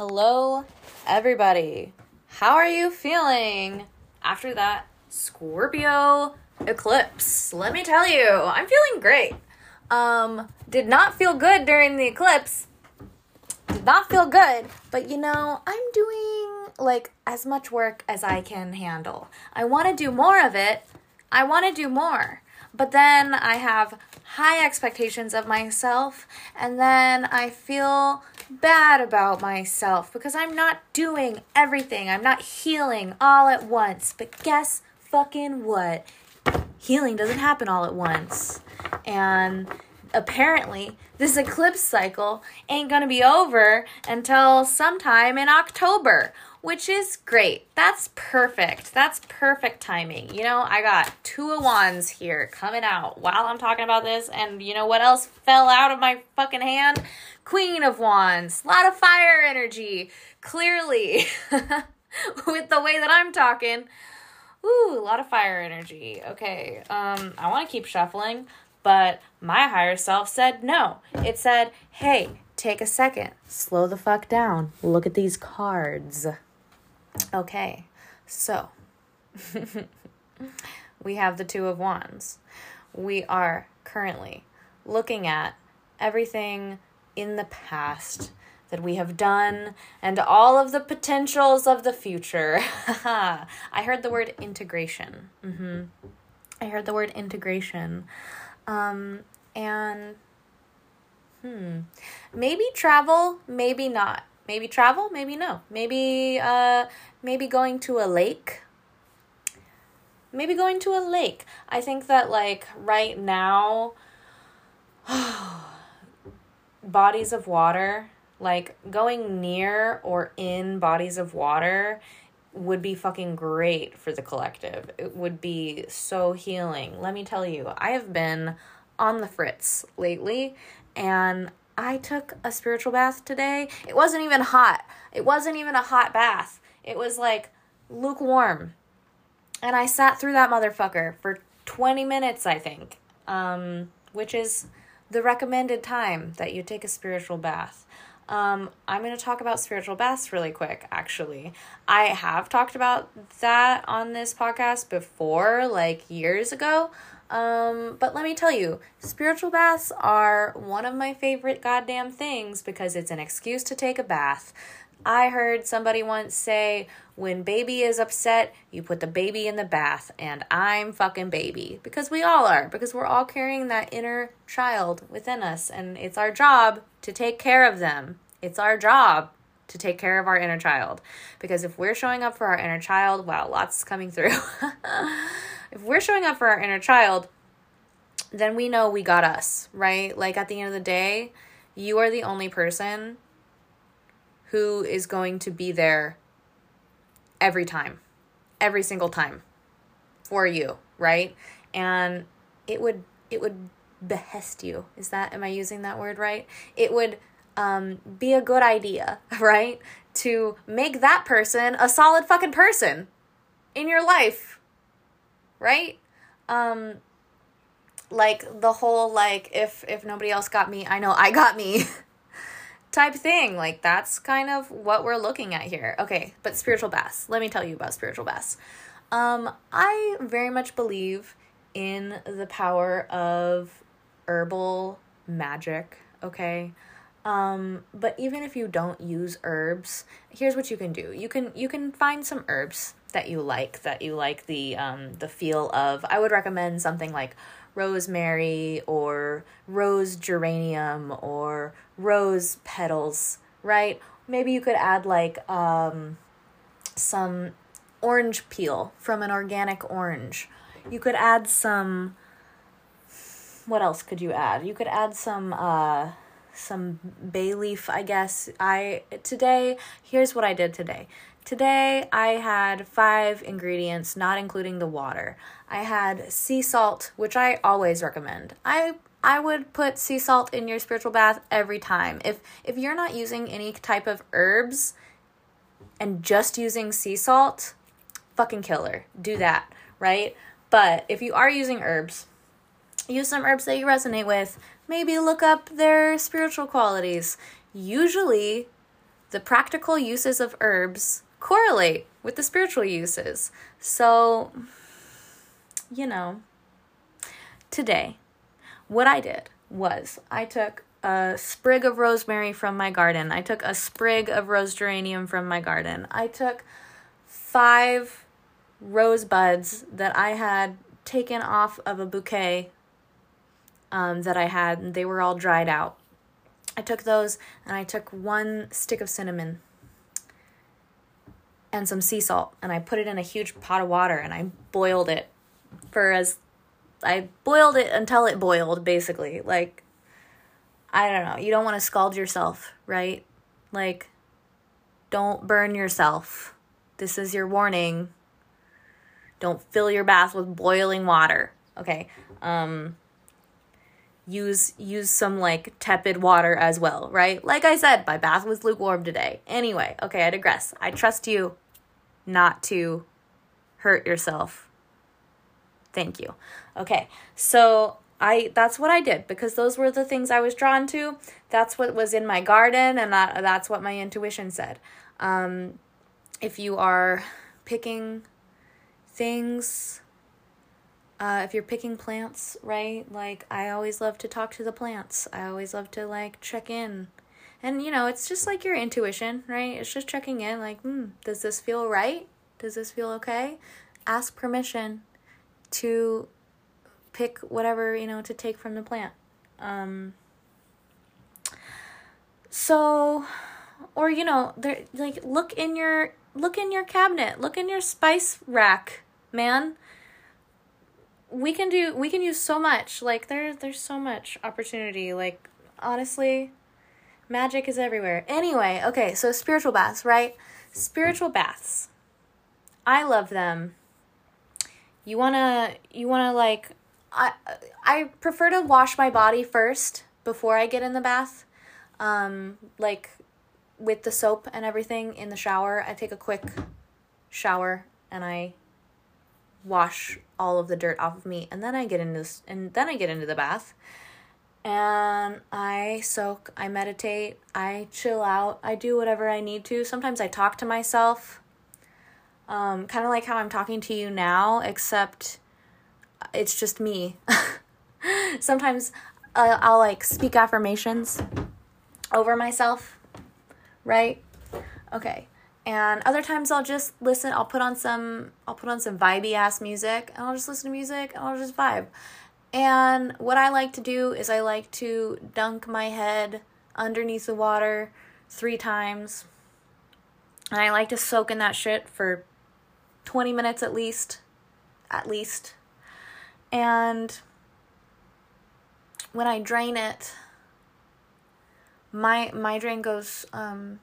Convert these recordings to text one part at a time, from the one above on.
Hello, everybody. How are you feeling after that Scorpio eclipse? Let me tell you, I'm feeling great. Um, did not feel good during the eclipse. Did not feel good, but you know, I'm doing like as much work as I can handle. I want to do more of it. I want to do more. But then I have high expectations of myself, and then I feel bad about myself because I'm not doing everything. I'm not healing all at once. But guess fucking what? Healing doesn't happen all at once. And apparently, this eclipse cycle ain't gonna be over until sometime in October which is great. That's perfect. That's perfect timing. You know, I got two of wands here coming out while I'm talking about this, and you know what else fell out of my fucking hand? Queen of Wands. A lot of fire energy, clearly, with the way that I'm talking. Ooh, a lot of fire energy. Okay, um, I want to keep shuffling, but my higher self said no. It said, hey, take a second, slow the fuck down, look at these cards. Okay, so we have the Two of Wands. We are currently looking at everything in the past that we have done and all of the potentials of the future. I heard the word integration. Mm-hmm. I heard the word integration. Um, and hmm, maybe travel, maybe not. Maybe travel, maybe no. Maybe uh maybe going to a lake. Maybe going to a lake. I think that like right now bodies of water, like going near or in bodies of water would be fucking great for the collective. It would be so healing. Let me tell you, I have been on the fritz lately and I took a spiritual bath today. It wasn't even hot. It wasn't even a hot bath. It was like lukewarm. And I sat through that motherfucker for 20 minutes, I think, um, which is the recommended time that you take a spiritual bath. Um, I'm going to talk about spiritual baths really quick, actually. I have talked about that on this podcast before, like years ago. Um, but let me tell you, spiritual baths are one of my favorite goddamn things because it's an excuse to take a bath. I heard somebody once say, when baby is upset, you put the baby in the bath, and I'm fucking baby. Because we all are, because we're all carrying that inner child within us, and it's our job to take care of them. It's our job to take care of our inner child. Because if we're showing up for our inner child, wow, lots coming through. if we're showing up for our inner child, then we know we got us, right? Like at the end of the day, you are the only person who is going to be there every time, every single time for you, right? And it would it would behest you. Is that am I using that word right? It would um, be a good idea, right? To make that person a solid fucking person in your life right? Um like the whole like if if nobody else got me, I know I got me type thing. Like that's kind of what we're looking at here. Okay, but spiritual baths. Let me tell you about spiritual baths. Um I very much believe in the power of herbal magic, okay? Um, but even if you don't use herbs, here's what you can do. You can you can find some herbs that you like, that you like the um the feel of. I would recommend something like rosemary or rose geranium or rose petals, right? Maybe you could add like um some orange peel from an organic orange. You could add some what else could you add? You could add some uh some bay leaf, I guess. I today, here's what I did today. Today I had five ingredients, not including the water. I had sea salt, which I always recommend. I I would put sea salt in your spiritual bath every time. If if you're not using any type of herbs and just using sea salt, fucking killer. Do that, right? But if you are using herbs, use some herbs that you resonate with. Maybe look up their spiritual qualities. Usually, the practical uses of herbs correlate with the spiritual uses. So, you know, today, what I did was I took a sprig of rosemary from my garden. I took a sprig of rose geranium from my garden. I took five rose buds that I had taken off of a bouquet um, that I had. They were all dried out. I took those and I took one stick of cinnamon and some sea salt and I put it in a huge pot of water and I boiled it for as I boiled it until it boiled basically. Like I don't know. You don't want to scald yourself, right? Like don't burn yourself. This is your warning. Don't fill your bath with boiling water. Okay. Um use use some like tepid water as well, right? Like I said, my bath was lukewarm today. Anyway, okay, I digress. I trust you not to hurt yourself. Thank you. Okay. So I that's what I did because those were the things I was drawn to. That's what was in my garden and that that's what my intuition said. Um if you are picking things uh, if you're picking plants, right? Like, I always love to talk to the plants. I always love to, like, check in. And, you know, it's just like your intuition, right? It's just checking in, like, hmm, does this feel right? Does this feel okay? Ask permission to pick whatever, you know, to take from the plant. Um, so, or, you know, there, like, look in your, look in your cabinet, look in your spice rack, man we can do we can use so much like there there's so much opportunity like honestly magic is everywhere. Anyway okay so spiritual baths right? Spiritual baths. I love them. You want to you want to like i i prefer to wash my body first before i get in the bath. Um like with the soap and everything in the shower i take a quick shower and i wash all of the dirt off of me and then I get into and then I get into the bath and I soak, I meditate, I chill out, I do whatever I need to. Sometimes I talk to myself. Um, kind of like how I'm talking to you now, except it's just me. Sometimes uh, I'll like speak affirmations over myself, right? Okay and other times I'll just listen. I'll put on some. I'll put on some vibey ass music, and I'll just listen to music, and I'll just vibe. And what I like to do is I like to dunk my head underneath the water three times, and I like to soak in that shit for twenty minutes at least, at least. And when I drain it, my my drain goes um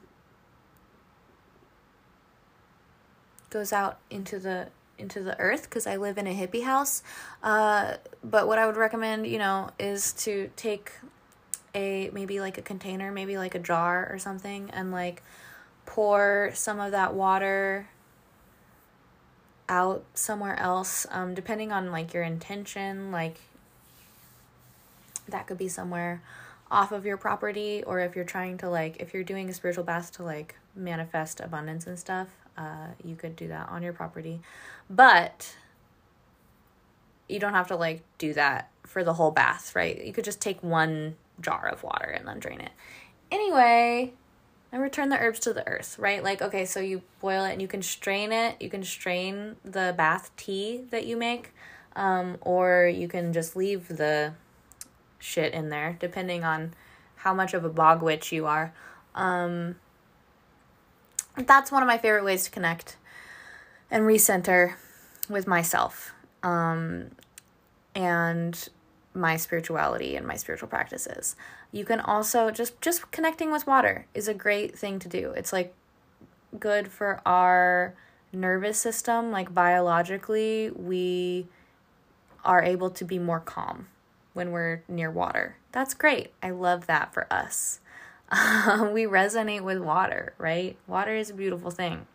goes out into the into the earth because I live in a hippie house. Uh, but what I would recommend, you know, is to take a maybe like a container, maybe like a jar or something, and like pour some of that water out somewhere else, um, depending on like your intention. Like that could be somewhere off of your property, or if you're trying to like, if you're doing a spiritual bath to like manifest abundance and stuff, uh, you could do that on your property. But you don't have to like do that for the whole bath, right? You could just take one jar of water and then drain it. Anyway, and return the herbs to the earth, right? Like, okay, so you boil it and you can strain it. You can strain the bath tea that you make, um, or you can just leave the shit in there, depending on how much of a bog witch you are. Um, that's one of my favorite ways to connect and recenter with myself um, and my spirituality and my spiritual practices. You can also just just connecting with water is a great thing to do. It's like good for our nervous system, like biologically, we are able to be more calm when we're near water. That's great. I love that for us. We resonate with water, right? Water is a beautiful thing.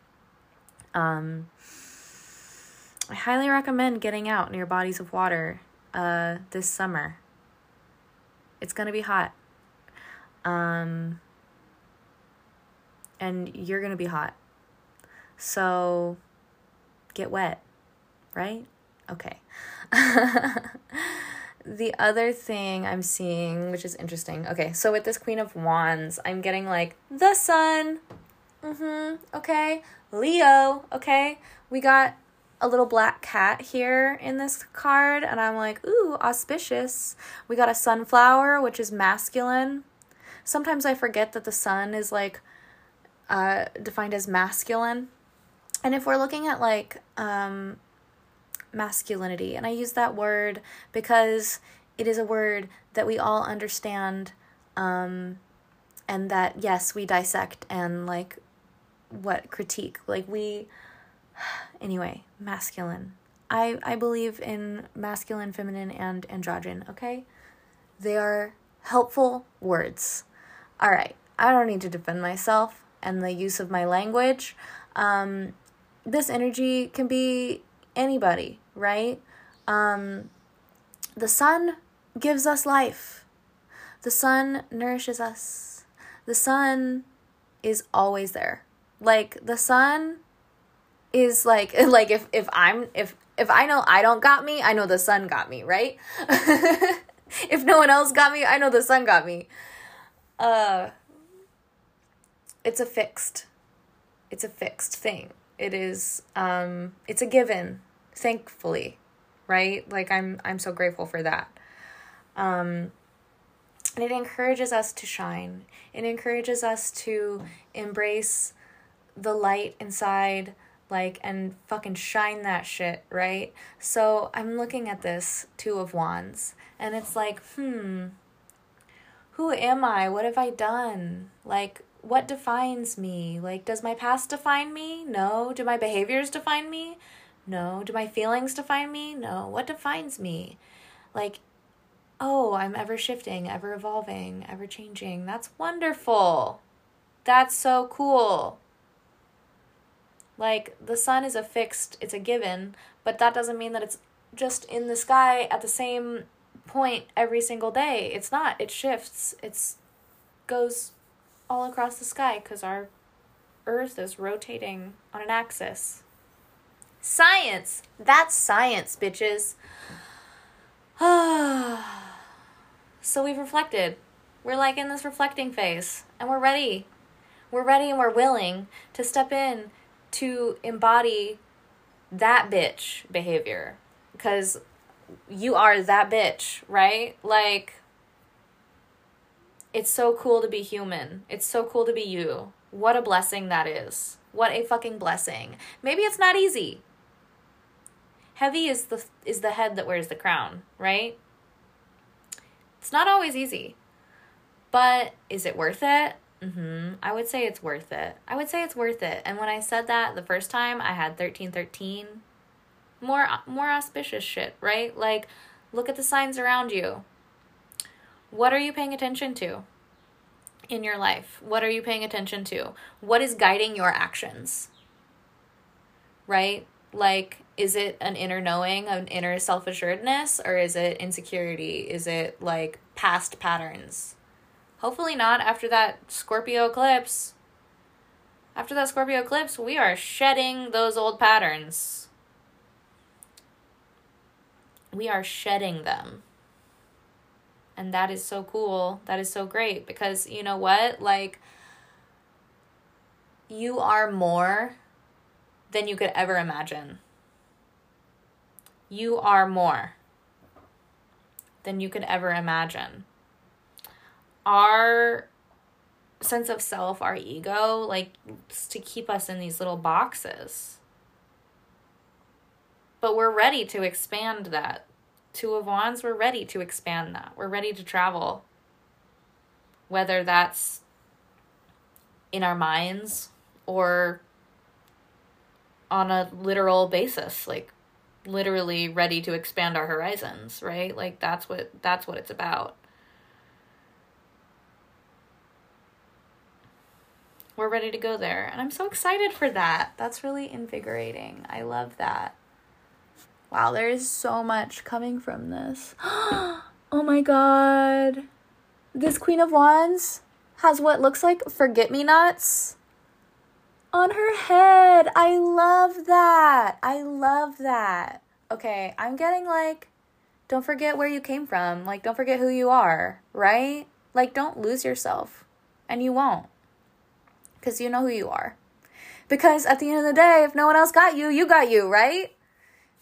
Um, I highly recommend getting out near bodies of water uh, this summer. It's going to be hot. Um, and you're going to be hot. So get wet, right? Okay. the other thing I'm seeing, which is interesting. Okay, so with this Queen of Wands, I'm getting like the sun. Mm-hmm. Okay. Leo. Okay. We got a little black cat here in this card, and I'm like, ooh, auspicious. We got a sunflower, which is masculine. Sometimes I forget that the sun is like uh, defined as masculine. And if we're looking at like um, masculinity, and I use that word because it is a word that we all understand, um, and that yes, we dissect and like what critique. Like we, anyway, masculine. I I believe in masculine, feminine, and androgyne. Okay, they are helpful words. All right, I don't need to defend myself and the use of my language. Um, this energy can be anybody, right? Um, the sun gives us life. The sun nourishes us. The sun is always there. Like the sun is like like if if I'm if if I know I don't got me, I know the sun got me, right? if no one else got me, I know the sun got me. Uh it's a fixed it's a fixed thing. It is um it's a given, thankfully, right? Like I'm I'm so grateful for that. Um and it encourages us to shine. It encourages us to embrace the light inside like and fucking shine that shit, right? So I'm looking at this two of wands and it's like, hmm, who am I? What have I done? Like what defines me? Like, does my past define me? No. Do my behaviors define me? No. Do my feelings define me? No. What defines me? Like, oh, I'm ever shifting, ever evolving, ever changing. That's wonderful. That's so cool. Like, the sun is a fixed, it's a given, but that doesn't mean that it's just in the sky at the same point every single day. It's not. It shifts. It's goes all across the sky because our Earth is rotating on an axis. Science! That's science, bitches. so we've reflected. We're like in this reflecting phase, and we're ready. We're ready and we're willing to step in to embody that bitch behavior. Because you are that bitch, right? Like, it's so cool to be human. It's so cool to be you. What a blessing that is. What a fucking blessing. Maybe it's not easy. Heavy is the is the head that wears the crown, right? It's not always easy. But is it worth it? Mhm. I would say it's worth it. I would say it's worth it. And when I said that the first time, I had 1313 more more auspicious shit, right? Like look at the signs around you. What are you paying attention to in your life? What are you paying attention to? What is guiding your actions? Right? Like, is it an inner knowing, an inner self assuredness, or is it insecurity? Is it like past patterns? Hopefully, not after that Scorpio eclipse. After that Scorpio eclipse, we are shedding those old patterns. We are shedding them. And that is so cool. That is so great because you know what? Like, you are more than you could ever imagine. You are more than you could ever imagine. Our sense of self, our ego, like to keep us in these little boxes. But we're ready to expand that Two of Wands, we're ready to expand that. We're ready to travel. Whether that's in our minds or on a literal basis, like literally ready to expand our horizons, right? Like that's what that's what it's about. We're ready to go there, and I'm so excited for that. That's really invigorating. I love that. Wow, there is so much coming from this. oh my god. This Queen of Wands has what looks like forget me nots on her head. I love that. I love that. Okay, I'm getting like, don't forget where you came from. Like, don't forget who you are, right? Like, don't lose yourself. And you won't. Because you know who you are. Because at the end of the day, if no one else got you, you got you, right?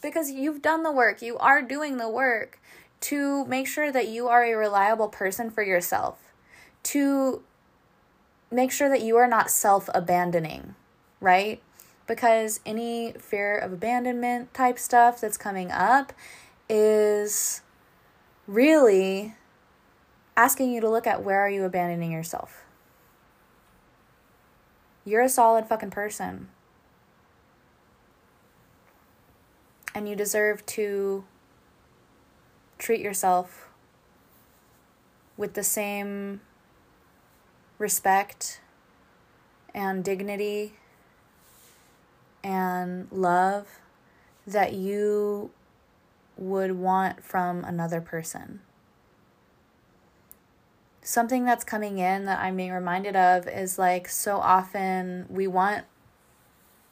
Because you've done the work. You are doing the work to make sure that you are a reliable person for yourself. To make sure that you are not self abandoning, right? Because any fear of abandonment type stuff that's coming up is really asking you to look at where are you abandoning yourself. You're a solid fucking person. And you deserve to treat yourself with the same respect and dignity and love that you would want from another person. Something that's coming in that I'm being reminded of is like so often we want,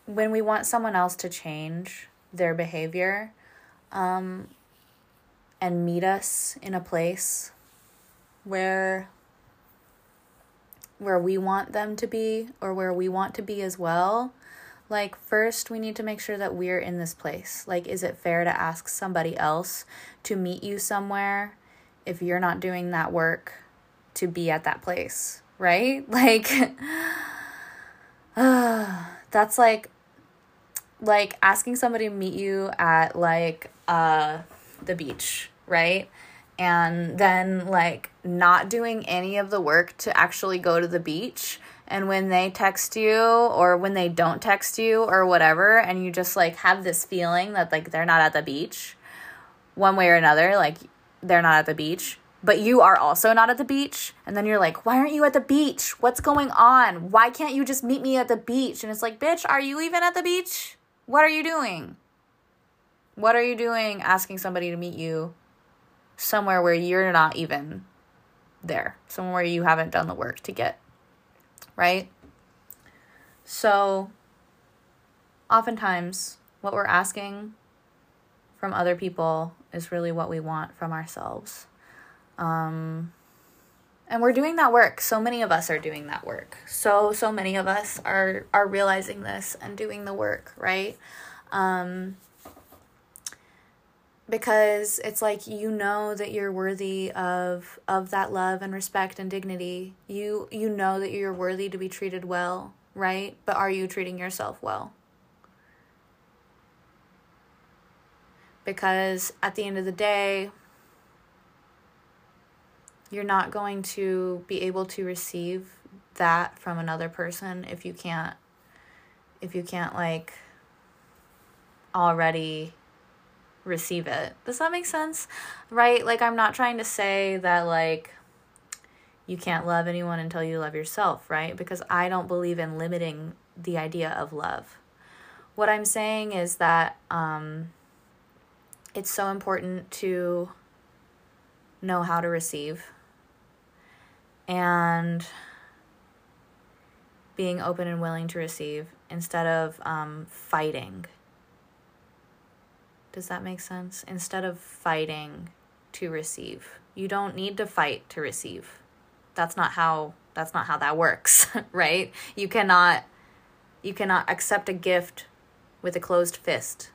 when we want someone else to change their behavior um, and meet us in a place where where we want them to be or where we want to be as well, like first we need to make sure that we're in this place. Like is it fair to ask somebody else to meet you somewhere if you're not doing that work to be at that place, right? Like uh, that's like like asking somebody to meet you at like uh the beach, right? and then like not doing any of the work to actually go to the beach and when they text you or when they don't text you or whatever and you just like have this feeling that like they're not at the beach one way or another like they're not at the beach but you are also not at the beach and then you're like why aren't you at the beach? What's going on? Why can't you just meet me at the beach? And it's like bitch are you even at the beach? What are you doing? What are you doing asking somebody to meet you somewhere where you're not even there, somewhere you haven't done the work to get, right? So, oftentimes, what we're asking from other people is really what we want from ourselves. Um, and we're doing that work. So many of us are doing that work. So so many of us are are realizing this and doing the work, right? Um, because it's like you know that you're worthy of of that love and respect and dignity. You you know that you're worthy to be treated well right? But are you treating yourself well? Because at the end of the day you're not going to be able to receive that from another person if you can't if you can't like already receive it. Does that make sense? Right? Like, I'm not trying to say that, like, you can't love anyone until you love yourself, right? Because I don't believe in limiting the idea of love. What I'm saying is that um, it's so important to know how to receive and being open and willing to receive instead of um, fighting does that make sense? Instead of fighting to receive. You don't need to fight to receive. That's not how that's not how that works, right? You cannot you cannot accept a gift with a closed fist.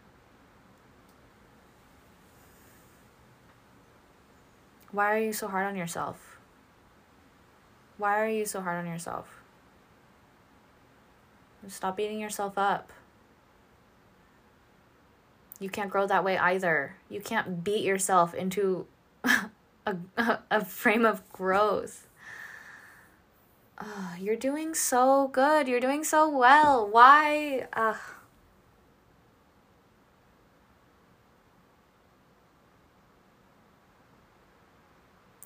Why are you so hard on yourself? Why are you so hard on yourself? Stop beating yourself up. You can't grow that way either. You can't beat yourself into a, a, frame of growth. Uh, you're doing so good. You're doing so well. Why? Uh,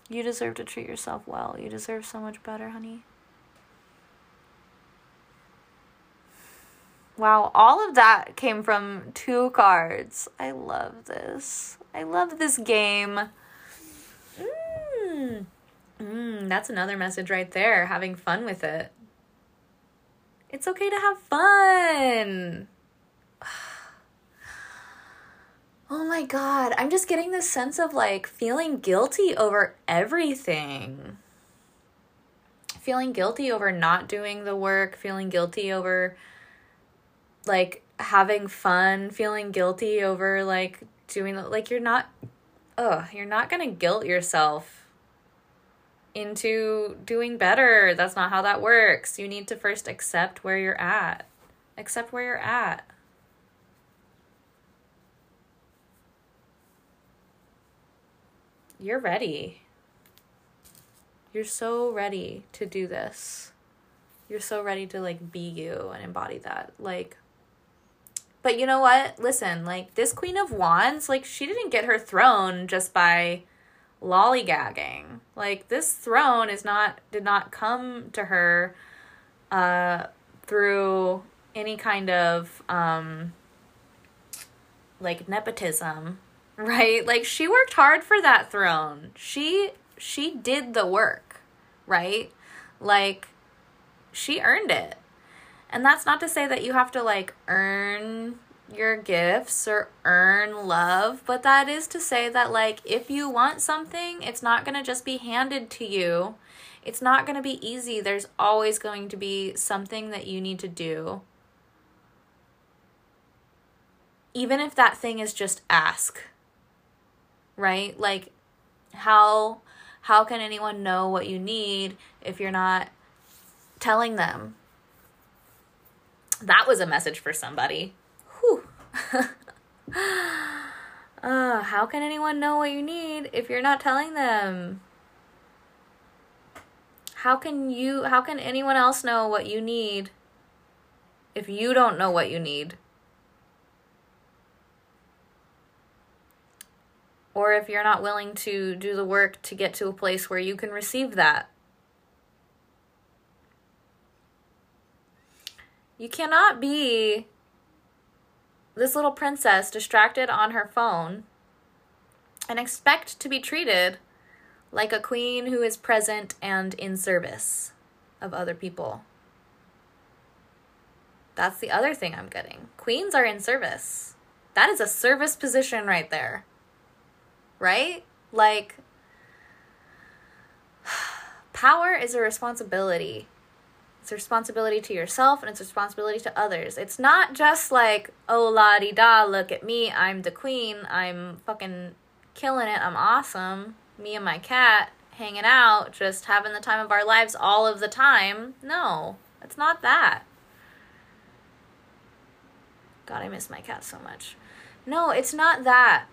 you deserve to treat yourself well. You deserve so much better, honey. Wow, all of that came from two cards. I love this. I love this game. Mmm. Mmm, that's another message right there. Having fun with it. It's okay to have fun. Oh my god, I'm just getting this sense of like feeling guilty over everything. Feeling guilty over not doing the work, feeling guilty over like having fun, feeling guilty over like doing like you're not ugh, you're not going to guilt yourself into doing better. That's not how that works. You need to first accept where you're at. Accept where you're at. you're ready. You're so ready to do this. You're so ready to like be you and embody that. Like but you know what? Listen, like this Queen of Wands, like she didn't get her throne just by lollygagging. Like this throne is not did not come to her uh through any kind of um like nepotism right? Like she worked hard for that throne. She she did the work, right? Like she earned it. And that's not to say that you have to like earn your gifts or earn love, but that is to say that like if you want something, it's not going to just be handed to you. It's not going to be easy. There's always going to be something that you need to do. Even if that thing is just ask right? Like how how can anyone know what you need if you're not telling them? That was a message for somebody. Whew. uh, how can anyone know what you need if you're not telling them? How can you how can anyone else know what you need if you don't know what you need? or if you're not willing to do the work to get to a place where you can receive that. You cannot be this little princess distracted on her phone and expect to be treated like a queen who is present and in service of other people. That's the other thing I'm getting. Queens are in service. That is a service position right there right? Like, power is a responsibility. It's responsibility to yourself and it's responsibility to others. It's not just like, oh la di da, look at me, I'm the queen, I'm fucking killing it, I'm awesome. Me and my cat hanging out, just having the time of our lives all of the time. No, it's not that. God, I miss my cat so much. No, it's not that.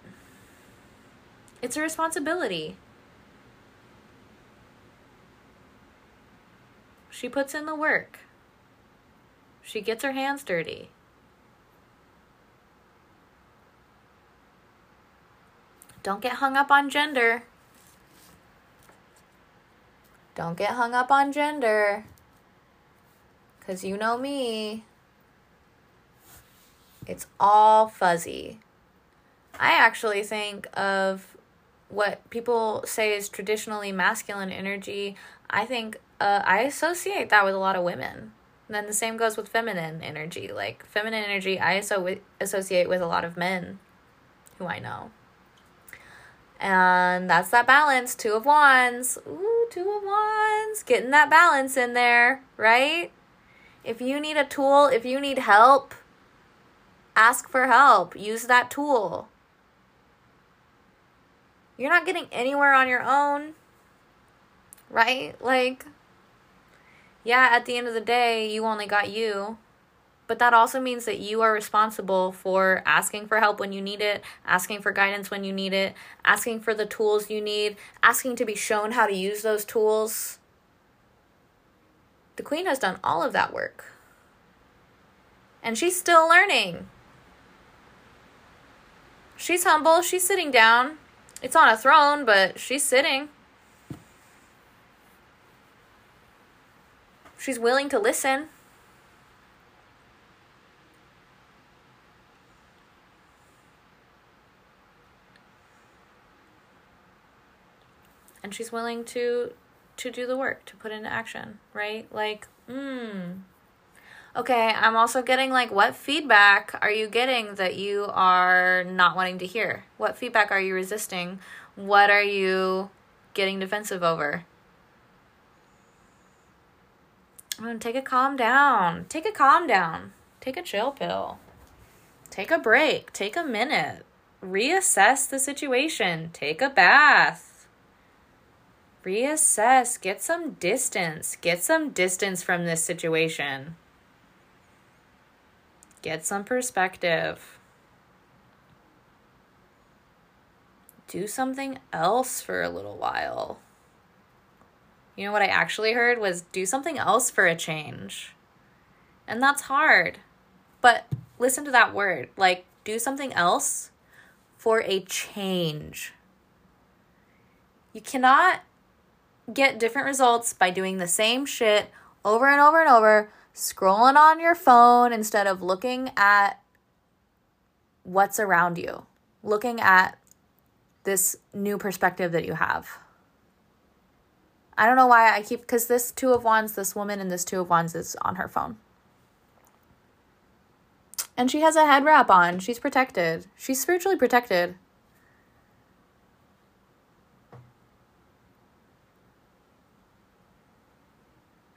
It's a responsibility. She puts in the work. She gets her hands dirty. Don't get hung up on gender. Don't get hung up on gender. Because you know me. It's all fuzzy. I actually think of what people say is traditionally masculine energy, I think uh, I associate that with a lot of women. And then the same goes with feminine energy. Like feminine energy, I also associate with a lot of men who I know. And that's that balance. Two of Wands. Ooh, Two of Wands. Getting that balance in there, right? If you need a tool, if you need help, ask for help. Use that tool. You're not getting anywhere on your own, right? Like, yeah, at the end of the day, you only got you. But that also means that you are responsible for asking for help when you need it, asking for guidance when you need it, asking for the tools you need, asking to be shown how to use those tools. The Queen has done all of that work. And she's still learning. She's humble, she's sitting down, it's on a throne, but she's sitting. She's willing to listen. And she's willing to to do the work, to put into action, right? Like, mm, Okay, I'm also getting like, what feedback are you getting that you are not wanting to hear? What feedback are you resisting? What are you getting defensive over? I'm gonna take a calm down. Take a calm down. Take a chill pill. Take a break. Take a minute. Reassess the situation. Take a bath. Reassess. Get some distance. Get some distance from this situation. Get some perspective. Do something else for a little while. You know what I actually heard was do something else for a change. And that's hard. But listen to that word like, do something else for a change. You cannot get different results by doing the same shit over and over and over, scrolling on your phone instead of looking at what's around you, looking at this new perspective that you have. I don't know why I keep because this two of wands, this woman and this two of wands is on her phone. And she has a head wrap on. She's protected. She's spiritually protected.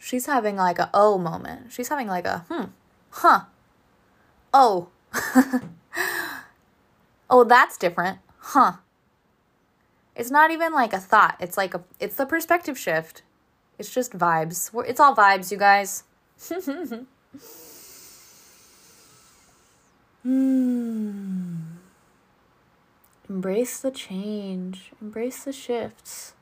She's having like a oh moment. She's having like a hmm, huh, oh, oh, that's different, huh. It's not even like a thought. It's like a it's the perspective shift. It's just vibes. It's all vibes, you guys. hmm. Embrace the change. Embrace the shifts.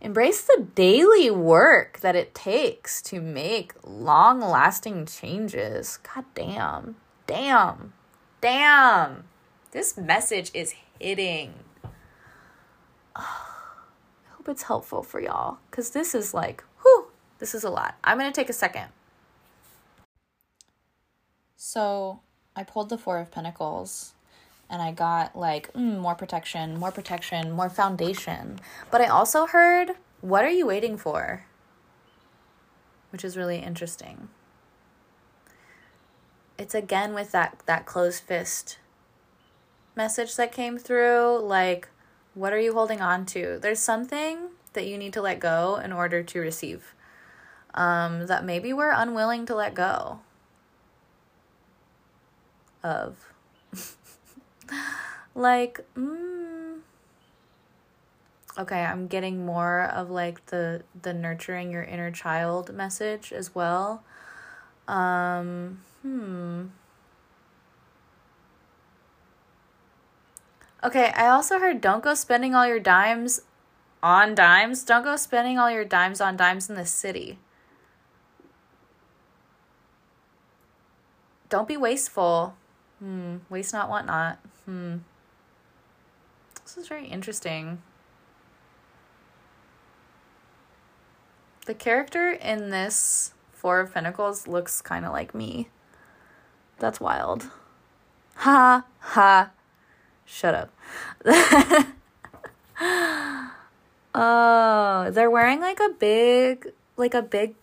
Embrace the daily work that it takes to make long lasting changes. God damn. Damn. Damn. This message is hitting. I hope it's helpful for y'all because this is like, whew, this is a lot. I'm going to take a second. So I pulled the Four of Pentacles and I got like mm, more protection, more protection, more foundation. But I also heard, what are you waiting for? Which is really interesting. It's again with that that closed fist message that came through like what are you holding on to? There's something that you need to let go in order to receive. Um, that maybe we're unwilling to let go of. Like, mm, okay, I'm getting more of like the the nurturing your inner child message as well. Um, hmm. Okay, I also heard don't go spending all your dimes on dimes. Don't go spending all your dimes on dimes in the city. Don't be wasteful. Hmm. Waste not, want not. Hmm. This is very interesting. The character in this Four of Pentacles looks kind of like me. That's wild. Ha ha Shut up. oh, they're wearing like a big, like a big,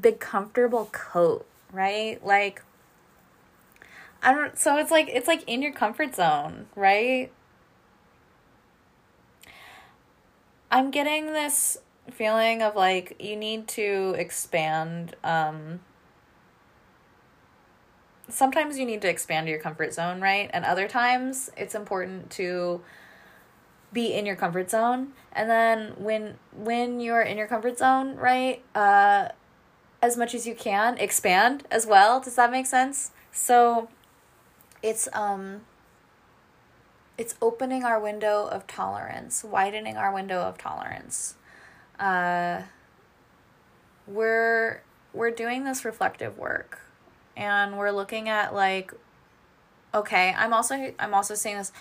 big comfortable coat, right? Like, I don't, so it's like, it's like in your comfort zone, right? I'm getting this feeling of like you need to expand um sometimes you need to expand your comfort zone, right? And other times it's important to be in your comfort zone. And then when when you're in your comfort zone, right? Uh as much as you can, expand as well. Does that make sense? So it's um it's opening our window of tolerance, widening our window of tolerance. Uh we're we're doing this reflective work and we're looking at like okay i'm also i'm also saying this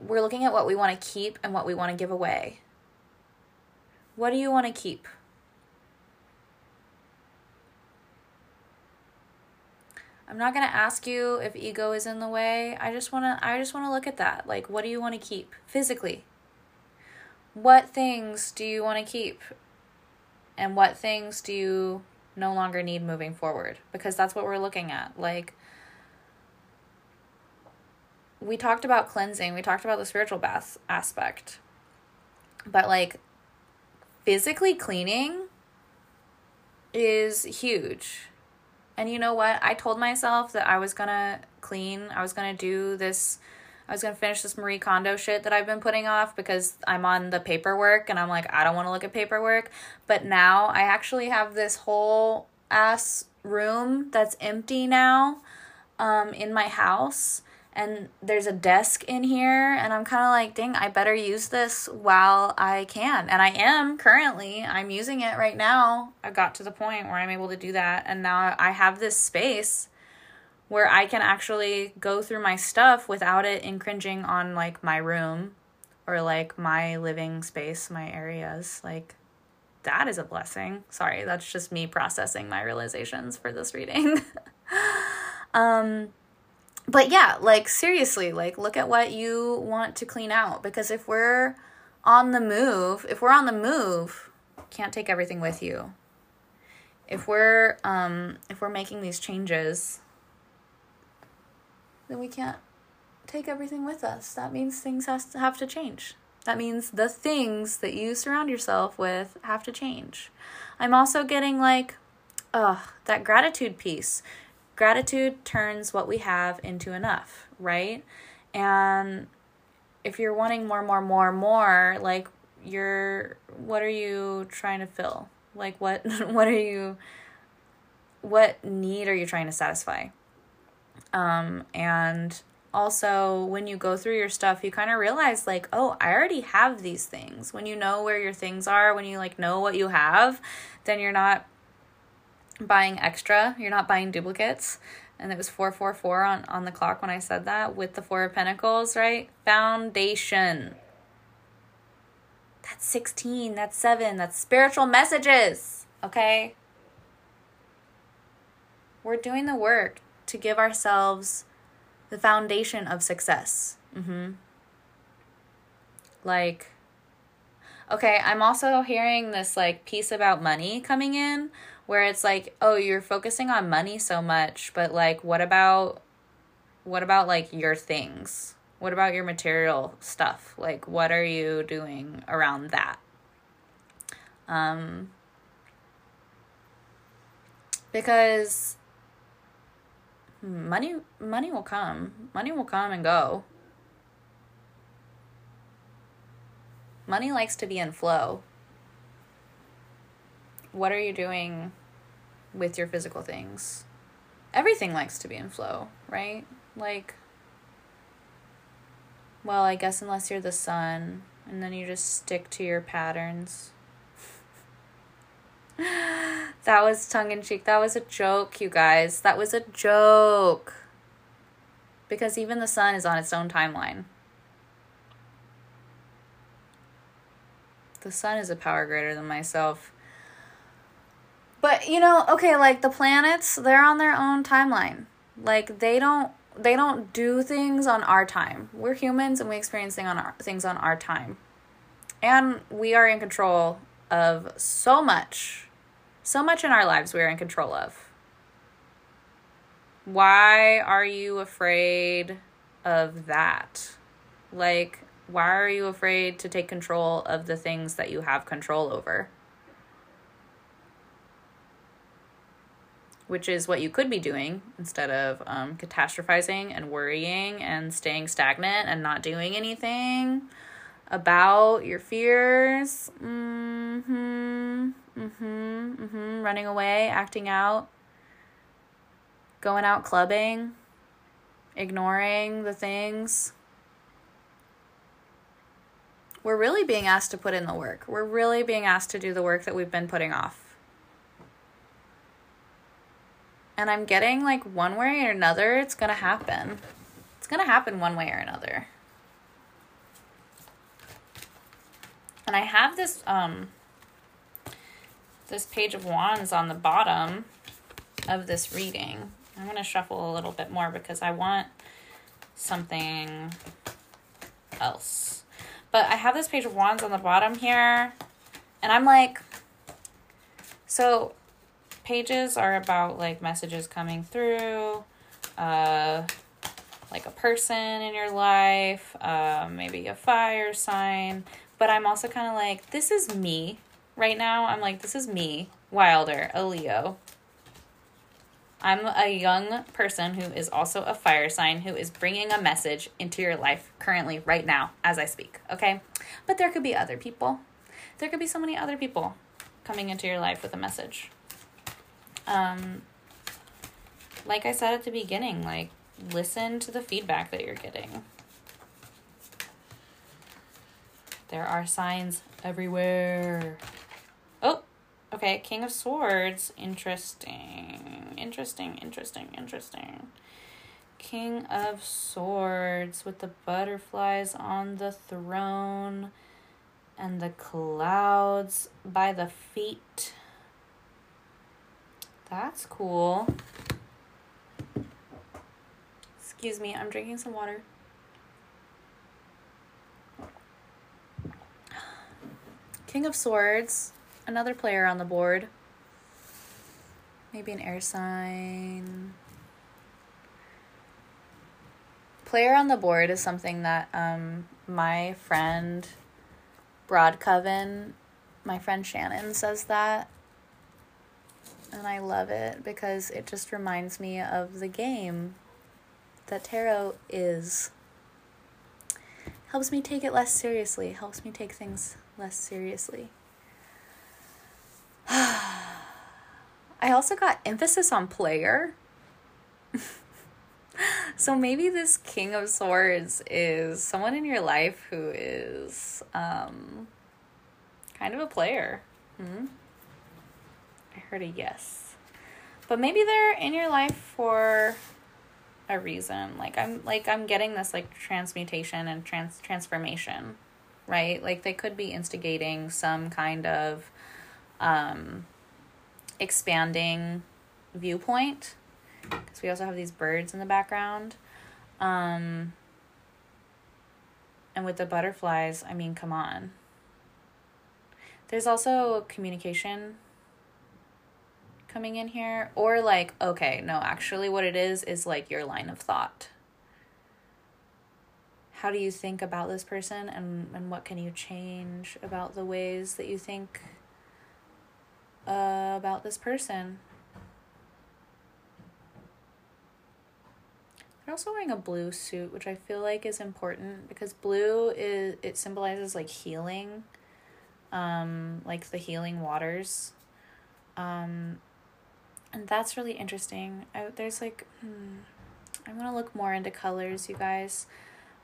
we're looking at what we want to keep and what we want to give away what do you want to keep i'm not going to ask you if ego is in the way. I just want to i just want to look at that. Like what do you want to keep physically? What things do you want to keep? And what things do you no longer need moving forward? Because that's what we're looking at. Like, we talked about cleansing, we talked about the spiritual bath aspect, but like, physically cleaning is huge. And you know what? I told myself that I was gonna clean, I was gonna do this I was gonna finish this Marie Kondo shit that I've been putting off because I'm on the paperwork and I'm like, I don't wanna look at paperwork. But now I actually have this whole ass room that's empty now um, in my house. And there's a desk in here, and I'm kind of like, dang, I better use this while I can. And I am currently, I'm using it right now. I got to the point where I'm able to do that, and now I have this space where I can actually go through my stuff without it infringing on like my room or like my living space, my areas. Like that is a blessing. Sorry, that's just me processing my realizations for this reading. um but yeah, like seriously, like look at what you want to clean out because if we're on the move, if we're on the move, can't take everything with you. If we're um if we're making these changes, then we can't take everything with us. That means things has to have to change. That means the things that you surround yourself with have to change. I'm also getting like, ugh, that gratitude piece. Gratitude turns what we have into enough, right? And if you're wanting more, more, more, more, like you're, what are you trying to fill? Like what, what are you, what need are you trying to satisfy? Um, and also, when you go through your stuff, you kind of realize, like, oh, I already have these things. When you know where your things are, when you like know what you have, then you're not buying extra, you're not buying duplicates. And it was 444 on, on the clock when I said that with the Four of Pentacles, right? Foundation. That's 16, that's 7, that's spiritual messages, okay? We're doing the work to give ourselves the foundation of success. Mm-hmm. Like, okay, I'm also hearing this like piece about money coming in where it's like, oh, you're focusing on money so much, but like, what about, what about like your things? What about your material stuff? Like, what are you doing around that? Um, because money money will come. Money will come and go. Money likes to be in flow. What are you doing with your physical things? Everything likes to be in flow, right? Like well, I guess unless you're the sun and then you just stick to your patterns. that was tongue in cheek. That was a joke, you guys. That was a joke. Because even the sun is on its own timeline. The sun is a power greater than myself. But you know, okay, like the planets, they're on their own timeline. Like they don't they don't do things on our time. We're humans and we experience thing on our, things on our time. And we are in control of so much so much in our lives we are in control of. Why are you afraid of that? Like, why are you afraid to take control of the things that you have control over? Which is what you could be doing instead of um, catastrophizing and worrying and staying stagnant and not doing anything about your fears. Mm-hmm. Mm-hmm. Mm-hmm. Running away, acting out, going out clubbing, ignoring the things. We're really being asked to put in the work. We're really being asked to do the work that we've been putting off. And I'm getting like one way or another, it's gonna happen. It's gonna happen one way or another. And I have this um this page of wands on the bottom of this reading. I'm going to shuffle a little bit more because I want something else. But I have this page of wands on the bottom here, and I'm like, so pages are about like messages coming through, uh, like a person in your life, uh, maybe a fire sign. But I'm also kind of like, this is me right now. I'm like, this is me, Wilder, a Leo. I'm a young person who is also a fire sign who is bringing a message into your life currently, right now, as I speak. Okay. But there could be other people. There could be so many other people coming into your life with a message. Um, like I said at the beginning, like listen to the feedback that you're getting. There are signs everywhere. Oh, okay. King of Swords. Interesting. Interesting, interesting, interesting. King of Swords with the butterflies on the throne and the clouds by the feet. That's cool. Excuse me, I'm drinking some water. King of Swords, another player on the board. Maybe an air sign. Player on the board is something that um, my friend Broadcoven, my friend Shannon says that and I love it because it just reminds me of the game that tarot is. Helps me take it less seriously, helps me take things less seriously. I also got emphasis on player. so maybe this King of Swords is someone in your life who is um, kind of a player. Hmm? I heard a yes. But maybe they're in your life for a reason. Like I'm like I'm getting this like transmutation and trans transformation, right? Like they could be instigating some kind of um expanding viewpoint because we also have these birds in the background. Um and with the butterflies, I mean, come on. There's also communication coming in here or like okay no actually what it is is like your line of thought. How do you think about this person and and what can you change about the ways that you think uh, about this person? They're also wearing a blue suit which i feel like is important because blue is it symbolizes like healing um like the healing waters. Um and that's really interesting. I, there's like, hmm, I'm gonna look more into colors, you guys.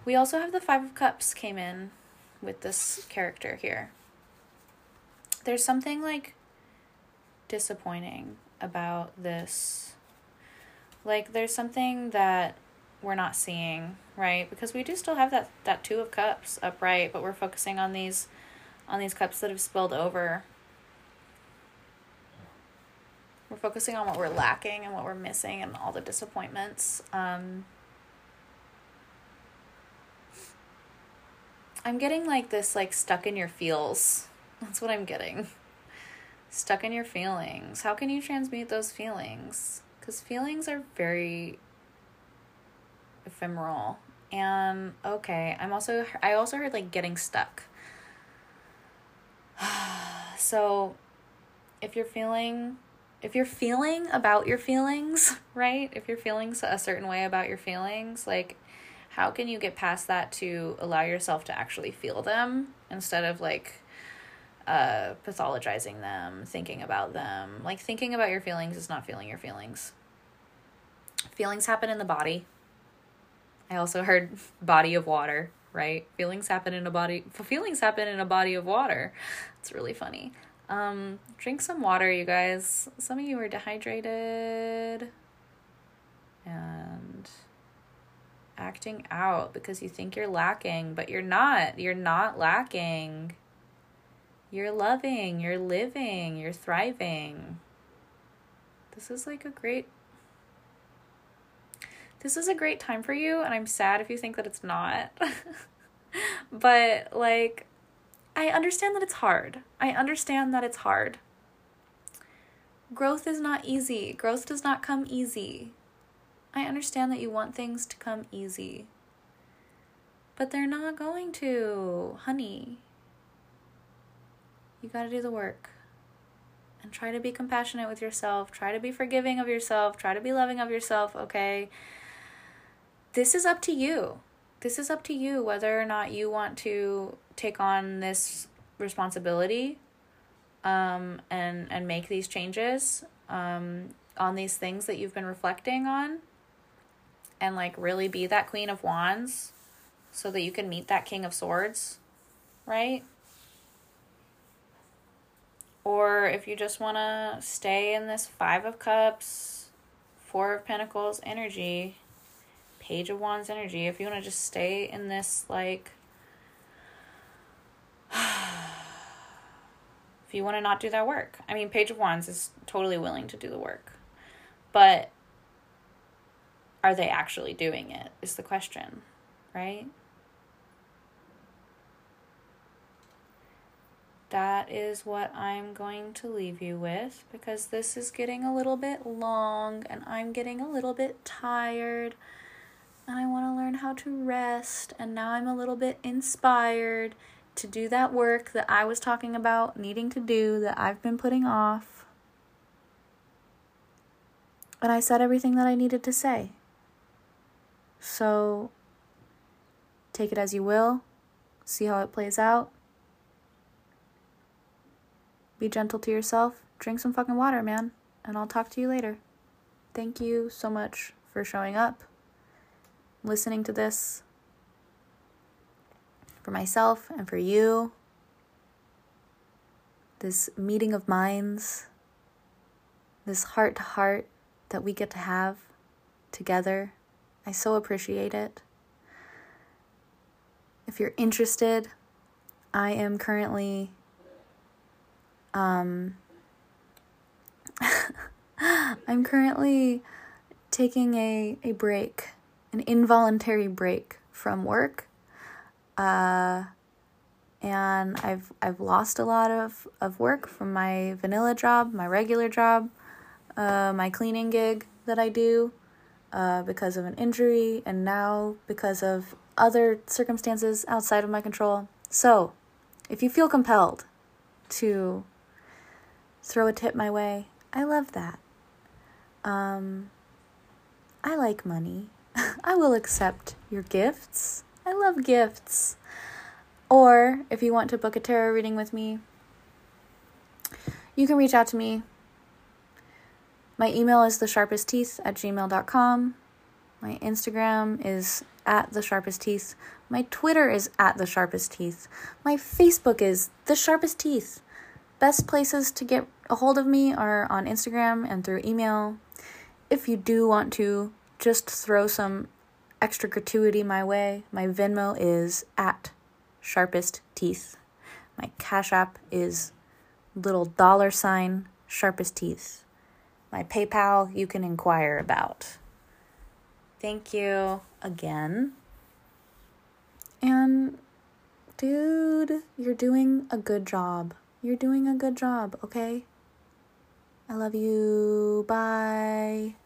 We also have the Five of Cups came in with this character here. There's something like disappointing about this. Like, there's something that we're not seeing, right? Because we do still have that that Two of Cups upright, but we're focusing on these on these cups that have spilled over we're focusing on what we're lacking and what we're missing and all the disappointments. Um, I'm getting like this, like stuck in your feels. That's what I'm getting. Stuck in your feelings. How can you transmute those feelings? Because feelings are very ephemeral. And okay, I'm also, I also heard like getting stuck. so if you're feeling if you're feeling about your feelings, right? If you're feeling a certain way about your feelings, like how can you get past that to allow yourself to actually feel them instead of like uh pathologizing them, thinking about them. Like thinking about your feelings is not feeling your feelings. Feelings happen in the body. I also heard body of water, right? Feelings happen in a body feelings happen in a body of water. It's really funny. Um, drink some water, you guys. Some of you are dehydrated and acting out because you think you're lacking, but you're not. You're not lacking. You're loving, you're living, you're thriving. This is like a great this is a great time for you and I'm sad if you think that it's not. but like I understand that it's hard. I understand that it's hard. growth is not easy. Growth does not come easy. I understand that you want things to come easy. But they're not going to, honey. You got to do the work. And try to be compassionate with yourself. Try to be forgiving of yourself. Try to be loving of yourself, okay? This is up to you. This is up to you whether or not you want to take on this responsibility um, and and make these changes um, on these things that you've been reflecting on and like really be that queen of wands so that you can meet that king of swords right? Or if you just want to stay in this five of cups four of pentacles energy page of wands energy if you want to just stay in this like if you want to not do that work. I mean, Page of Wands is totally willing to do the work. But are they actually doing it? Is the question, right? That is what I'm going to leave you with because this is getting a little bit long and I'm getting a little bit tired and I want to learn how to rest and now I'm a little bit inspired to do that work that I was talking about needing to do that I've been putting off. And I said everything that I needed to say. So take it as you will, see how it plays out. Be gentle to yourself. Drink some fucking water, man. And I'll talk to you later. Thank you so much for showing up, listening to this for myself and for you. This meeting of minds, this heart to heart that we get to have together. I so appreciate it. If you're interested, I am currently um I'm currently taking a, a break, an involuntary break from work uh, and I've I've lost a lot of, of work from my vanilla job, my regular job, uh, my cleaning gig that I do uh, because of an injury, and now because of other circumstances outside of my control. So, if you feel compelled to throw a tip my way, I love that. Um, I like money. I will accept your gifts. I love gifts. Or if you want to book a tarot reading with me, you can reach out to me. My email is the sharpest teeth at gmail.com. My Instagram is at the sharpest teeth. My Twitter is at the sharpest teeth. My Facebook is the sharpest teeth. Best places to get a hold of me are on Instagram and through email. If you do want to just throw some extra gratuity my way, my Venmo is at sharpest teeth. My Cash App is little dollar sign sharpest teeth. My PayPal you can inquire about. Thank you again. And dude, you're doing a good job. You're doing a good job, okay? I love you. Bye.